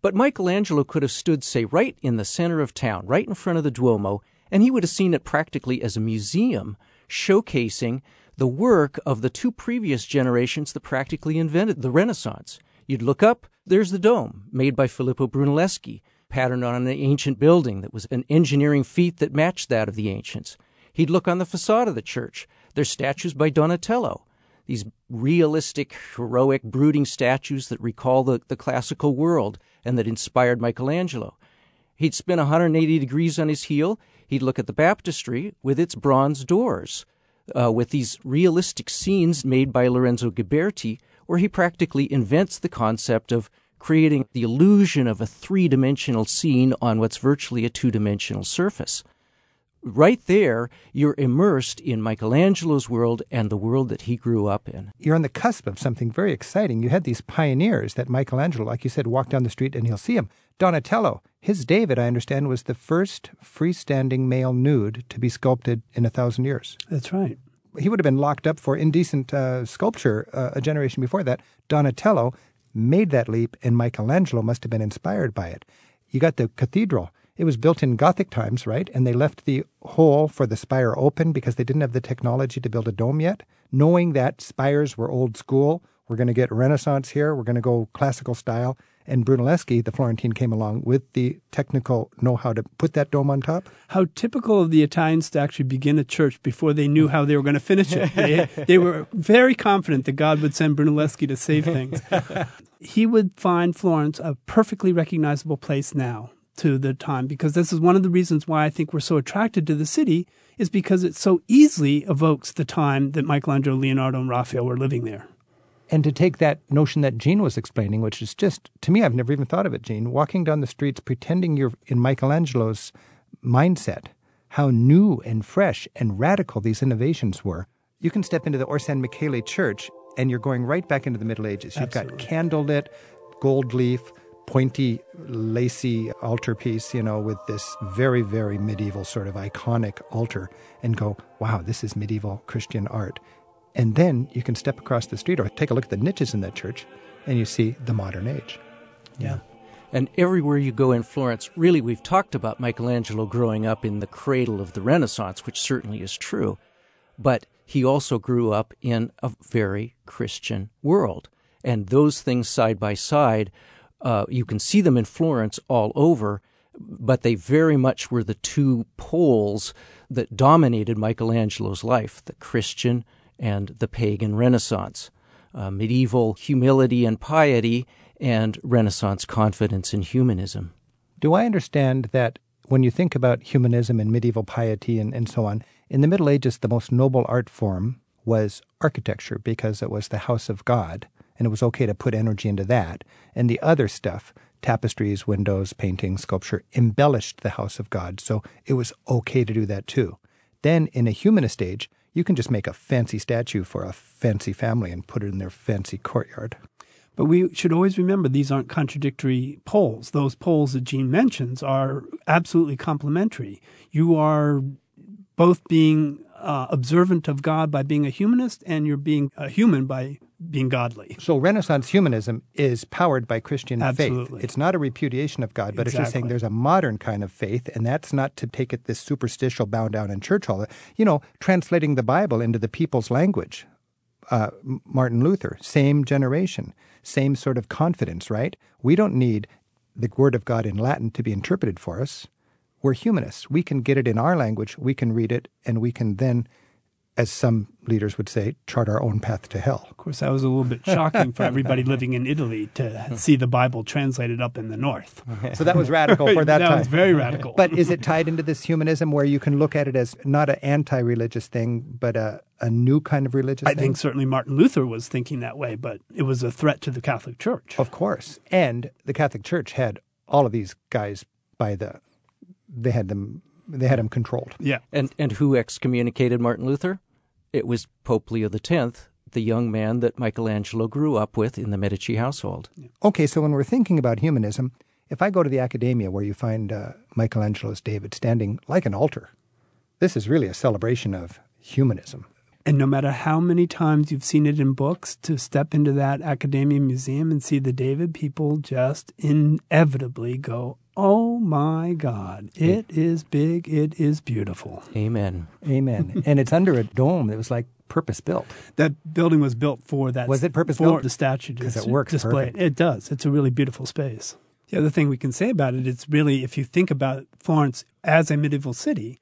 But Michelangelo could have stood, say, right in the center of town, right in front of the Duomo, and he would have seen it practically as a museum showcasing the work of the two previous generations that practically invented the Renaissance. You'd look up, there's the dome, made by Filippo Brunelleschi, patterned on an ancient building that was an engineering feat that matched that of the ancients. He'd look on the facade of the church. There's statues by Donatello, these realistic, heroic, brooding statues that recall the, the classical world and that inspired Michelangelo. He'd spin 180 degrees on his heel. He'd look at the baptistry with its bronze doors, uh, with these realistic scenes made by Lorenzo Ghiberti, where he practically invents the concept of creating the illusion of a three dimensional scene on what's virtually a two dimensional surface. right there, you're immersed in Michelangelo's world and the world that he grew up in. You're on the cusp of something very exciting. You had these pioneers that Michelangelo, like you said, walk down the street and he'll see him. Donatello, his David, I understand, was the first freestanding male nude to be sculpted in a thousand years. That's right. He would have been locked up for indecent uh, sculpture uh, a generation before that. Donatello made that leap, and Michelangelo must have been inspired by it. You got the cathedral. It was built in Gothic times, right? And they left the hole for the spire open because they didn't have the technology to build a dome yet. Knowing that spires were old school, we're going to get Renaissance here, we're going to go classical style. And Brunelleschi, the Florentine, came along with the technical know how to put that dome on top. How typical of the Italians to actually begin a church before they knew how they were going to finish it. They, they were very confident that God would send Brunelleschi to save things. he would find Florence a perfectly recognizable place now to the time because this is one of the reasons why I think we're so attracted to the city is because it so easily evokes the time that Michelangelo, Leonardo, and Raphael were living there. And to take that notion that Gene was explaining, which is just, to me, I've never even thought of it, Gene, walking down the streets pretending you're in Michelangelo's mindset, how new and fresh and radical these innovations were. You can step into the Orsanmichele Church and you're going right back into the Middle Ages. You've Absolutely. got candlelit, gold leaf, pointy, lacy altarpiece, you know, with this very, very medieval sort of iconic altar, and go, wow, this is medieval Christian art. And then you can step across the street or take a look at the niches in that church, and you see the modern age. Yeah. And everywhere you go in Florence, really, we've talked about Michelangelo growing up in the cradle of the Renaissance, which certainly is true. But he also grew up in a very Christian world. And those things side by side, uh, you can see them in Florence all over, but they very much were the two poles that dominated Michelangelo's life the Christian and the pagan Renaissance. Uh, medieval humility and piety, and Renaissance confidence in humanism. Do I understand that when you think about humanism and medieval piety and, and so on, in the Middle Ages, the most noble art form was architecture because it was the house of God, and it was okay to put energy into that. And the other stuff, tapestries, windows, painting, sculpture, embellished the house of God, so it was okay to do that too. Then, in a humanist age, you can just make a fancy statue for a fancy family and put it in their fancy courtyard. But we should always remember these aren't contradictory poles. Those poles that Gene mentions are absolutely complementary. You are both being uh, observant of God by being a humanist, and you're being a human by being godly. So Renaissance humanism is powered by Christian Absolutely. faith. It's not a repudiation of God, but it's just saying there's a modern kind of faith, and that's not to take it this superstitial bow down in church hall. You know, translating the Bible into the people's language. Uh, Martin Luther, same generation, same sort of confidence, right? We don't need the Word of God in Latin to be interpreted for us. We're humanists. We can get it in our language, we can read it, and we can then, as some leaders would say, chart our own path to hell. Of course, that was a little bit shocking for everybody living in Italy to see the Bible translated up in the north. Uh-huh. So that was radical for that, that time. was very radical. But is it tied into this humanism where you can look at it as not an anti-religious thing, but a, a new kind of religious I thing? think certainly Martin Luther was thinking that way, but it was a threat to the Catholic Church. Of course. And the Catholic Church had all of these guys by the they had them they had them controlled. Yeah. And and who excommunicated Martin Luther? It was Pope Leo X, the young man that Michelangelo grew up with in the Medici household. Okay, so when we're thinking about humanism, if I go to the Accademia where you find uh, Michelangelo's David standing like an altar, this is really a celebration of humanism. And no matter how many times you've seen it in books, to step into that Accademia museum and see the David, people just inevitably go, Oh my God, it is big, it is beautiful. Amen. Amen. and it's under a dome that was like purpose built. That building was built for that. Was it purpose for built? the statue Because it works display. perfect. It does. It's a really beautiful space. The other thing we can say about it, it's really if you think about Florence as a medieval city,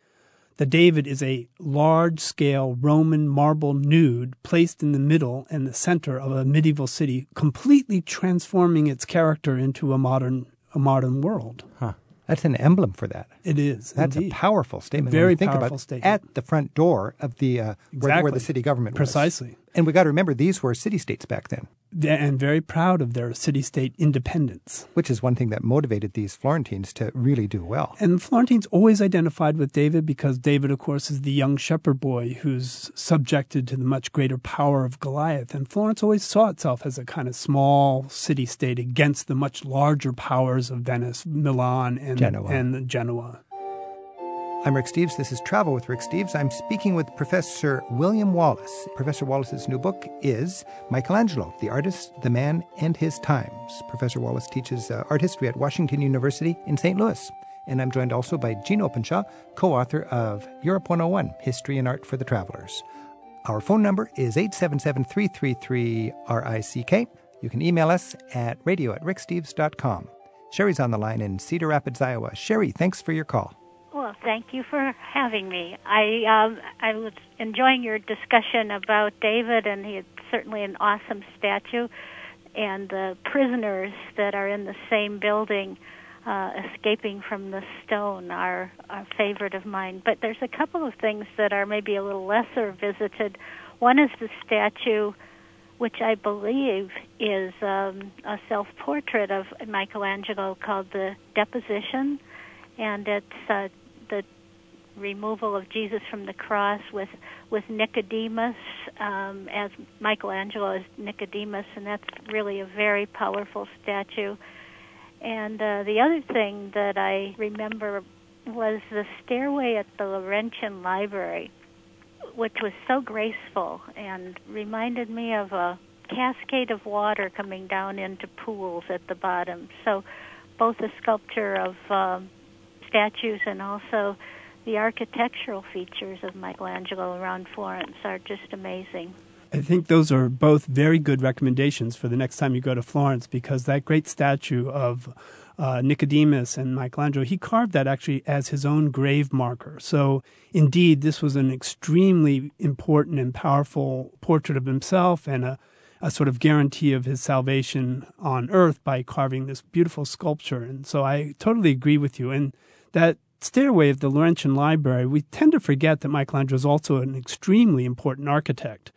the David is a large scale Roman marble nude placed in the middle and the center of a medieval city, completely transforming its character into a modern a modern world. That's an emblem for that. It is. That's indeed. a powerful statement. Very think powerful about statement. at the front door of the uh, where, where the city government was. Precisely. And we got to remember these were city states back then. And very proud of their city state independence. Which is one thing that motivated these Florentines to really do well. And the Florentines always identified with David because David, of course, is the young shepherd boy who's subjected to the much greater power of Goliath. And Florence always saw itself as a kind of small city state against the much larger powers of Venice, Milan, and Genoa. and Genoa. I'm Rick Steves. This is Travel with Rick Steves. I'm speaking with Professor William Wallace. Professor Wallace's new book is Michelangelo, the Artist, the Man, and His Times. Professor Wallace teaches uh, art history at Washington University in St. Louis. And I'm joined also by Gene Openshaw, co author of Europe 101 History and Art for the Travelers. Our phone number is 877 333 RICK. You can email us at radio at ricksteves.com. Sherry's on the line in Cedar Rapids, Iowa. Sherry, thanks for your call. Thank you for having me. I um, I was enjoying your discussion about David, and he's certainly an awesome statue, and the prisoners that are in the same building, uh, escaping from the stone, are a favorite of mine. But there's a couple of things that are maybe a little lesser visited. One is the statue, which I believe is um, a self-portrait of Michelangelo called the Deposition, and it's uh, removal of Jesus from the cross with with Nicodemus um, as Michelangelo as Nicodemus, and that's really a very powerful statue. And uh, the other thing that I remember was the stairway at the Laurentian Library, which was so graceful and reminded me of a cascade of water coming down into pools at the bottom. So, both the sculpture of um, statues and also the architectural features of Michelangelo around Florence are just amazing. I think those are both very good recommendations for the next time you go to Florence because that great statue of uh, Nicodemus and Michelangelo, he carved that actually as his own grave marker. So, indeed, this was an extremely important and powerful portrait of himself and a, a sort of guarantee of his salvation on earth by carving this beautiful sculpture. And so I totally agree with you. And that stairway of the Laurentian Library, we tend to forget that Michelangelo is also an extremely important architect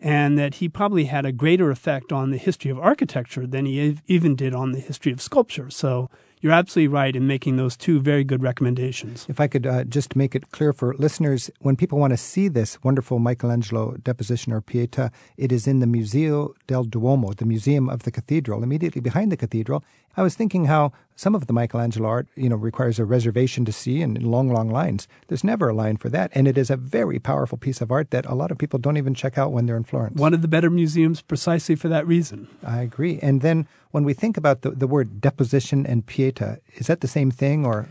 and that he probably had a greater effect on the history of architecture than he even did on the history of sculpture. So you're absolutely right in making those two very good recommendations. If I could uh, just make it clear for listeners, when people want to see this wonderful Michelangelo deposition or Pieta, it is in the Museo del Duomo, the Museum of the Cathedral, immediately behind the cathedral. I was thinking how some of the Michelangelo art, you know, requires a reservation to see and long, long lines. There's never a line for that, and it is a very powerful piece of art that a lot of people don't even check out when they're in Florence. One of the better museums precisely for that reason. I agree. And then when we think about the, the word deposition and pieta, is that the same thing or?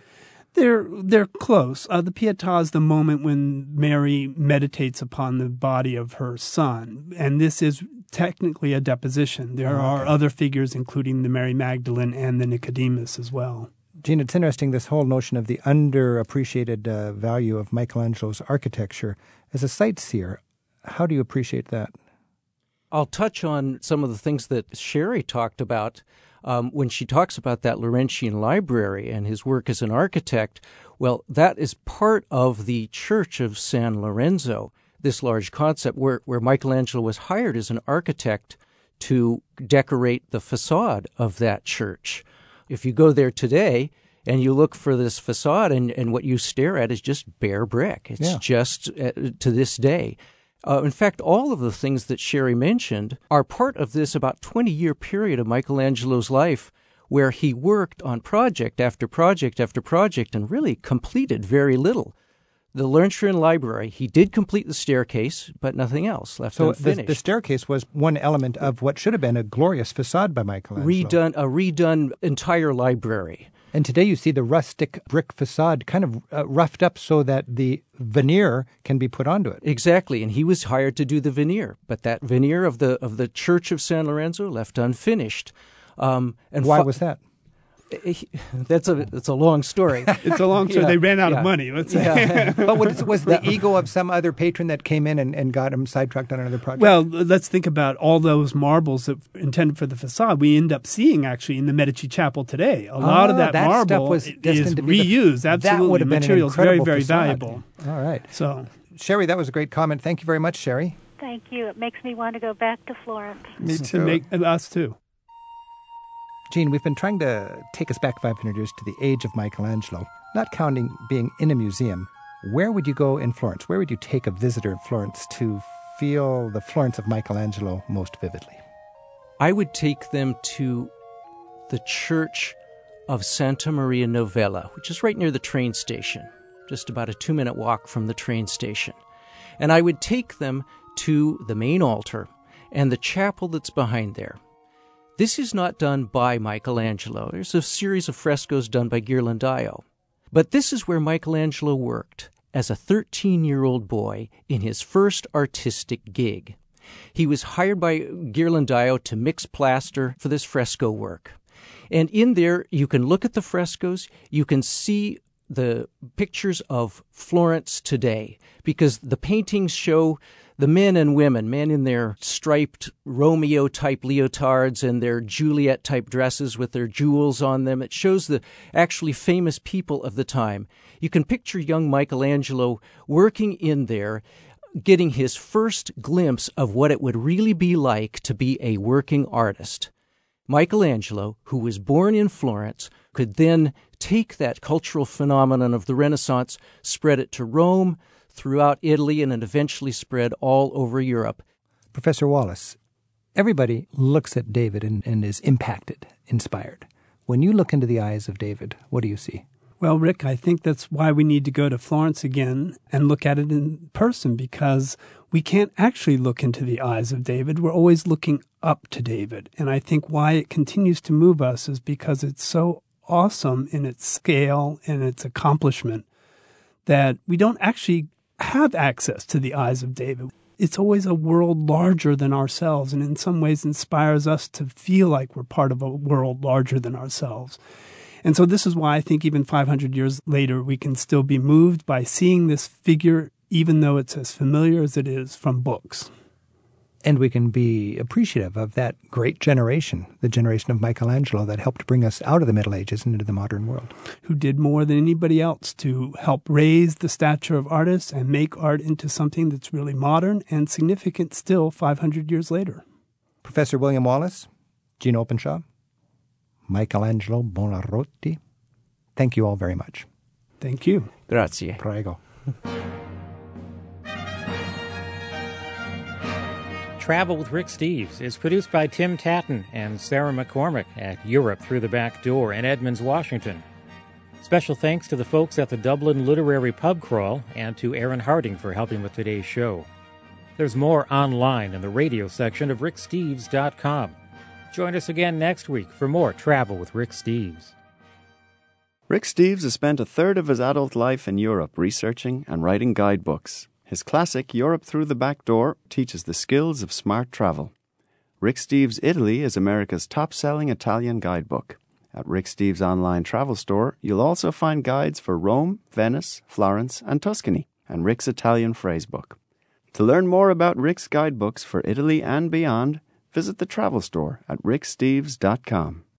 They're they're close. Uh, the Pietà is the moment when Mary meditates upon the body of her son, and this is technically a deposition. There Oh, are other figures, including the Mary Magdalene and the Nicodemus as well. Gene, it's interesting this whole notion of the underappreciated uh, value of Michelangelo's architecture. As a sightseer, how do you appreciate that? I'll touch on some of the things that Sherry talked about um, when she talks about that Laurentian library and his work as an architect. Well, that is part of the Church of San Lorenzo, this large concept where, where Michelangelo was hired as an architect to decorate the facade of that church. If you go there today, and you look for this facade, and, and what you stare at is just bare brick. It's Yeah. just uh, to this day. Uh, in fact, all of the things that Sherry mentioned are part of this about 20 year period of Michelangelo's life where he worked on project after project after project and really completed very little. The Laurentian Library, he did complete the staircase, but nothing else left So the, unfinished. the staircase was one element of what should have been a glorious facade by Michelangelo. redone a redone entire library. And today you see the rustic brick facade kind of uh, roughed up so that the veneer can be put onto it. Exactly, and he was hired to do the veneer, but that veneer of the of the Church of San Lorenzo left unfinished. Um, and Why fi- was that? That's a that's a long story. It's a long story. Yeah, They ran out yeah. of money. Let's say. Yeah. but was, was the ego of some other patron that came in and, and got him sidetracked on another project? Well, let's think about all those marbles that were intended for the facade. We end up seeing actually in the Medici Chapel today. A lot of Ah, that, that stuff marble was is destined to be the- reused. that Absolutely, would have been an very, very facade. valuable. All right. So, Sherry, that was a great comment. Thank you very much, Sherry. Thank you. It makes me want to go back to Florence. Me To make us too. Gene, we've been trying to take us back 500 years to the age of Michelangelo, not counting being in a museum. Where would you go in Florence? Where would you take a visitor of Florence to feel the Florence of Michelangelo most vividly? I would take them to the church of Santa Maria Novella, which is right near the train station, just about a two minute walk from the train station. And I would take them to the main altar and the chapel that's behind there. This is not done by Michelangelo. There's a series of frescoes done by Ghirlandaio. But this is where Michelangelo worked as a 13 year old boy in his first artistic gig. He was hired by Ghirlandaio to mix plaster for this fresco work. And in there, you can look at the frescoes, you can see the pictures of Florence today, because the paintings show the men and women, men in their striped Romeo type leotards and their Juliet type dresses with their jewels on them. It shows the actually famous people of the time. You can picture young Michelangelo working in there, getting his first glimpse of what it would really be like to be a working artist. Michelangelo, who was born in Florence, could then take that cultural phenomenon of the Renaissance, spread it to Rome, throughout Italy, and then eventually spread all over Europe. Professor Wallace, everybody looks at David and, and is impacted, inspired. When you look into the eyes of David, what do you see? Well, Rick, I think that's why we need to go to Florence again and look at it in person because we can't actually look into the eyes of David. We're always looking up to David. And I think why it continues to move us is because it's so awesome in its scale and its accomplishment that we don't actually have access to the eyes of David. It's always a world larger than ourselves, and in some ways inspires us to feel like we're part of a world larger than ourselves. And so, this is why I think even 500 years later, we can still be moved by seeing this figure, even though it's as familiar as it is from books. And we can be appreciative of that great generation, the generation of Michelangelo that helped bring us out of the Middle Ages and into the modern world. Who did more than anybody else to help raise the stature of artists and make art into something that's really modern and significant still 500 years later. Professor William Wallace, Gene Openshaw, Michelangelo Buonarroti, thank you all very much. Thank you. Grazie. Prego. Travel with Rick Steves is produced by Tim Tattan and Sarah McCormick at Europe Through the Back Door in Edmonds, Washington. Special thanks to the folks at the Dublin Literary Pub Crawl and to Aaron Harding for helping with today's show. There's more online in the radio section of ricksteves.com. Join us again next week for more Travel with Rick Steves. Rick Steves has spent a third of his adult life in Europe researching and writing guidebooks. His classic Europe Through the Back Door teaches the skills of smart travel. Rick Steves Italy is America's top selling Italian guidebook. At Rick Steves' online travel store, you'll also find guides for Rome, Venice, Florence, and Tuscany, and Rick's Italian phrasebook. To learn more about Rick's guidebooks for Italy and beyond, visit the travel store at ricksteves.com.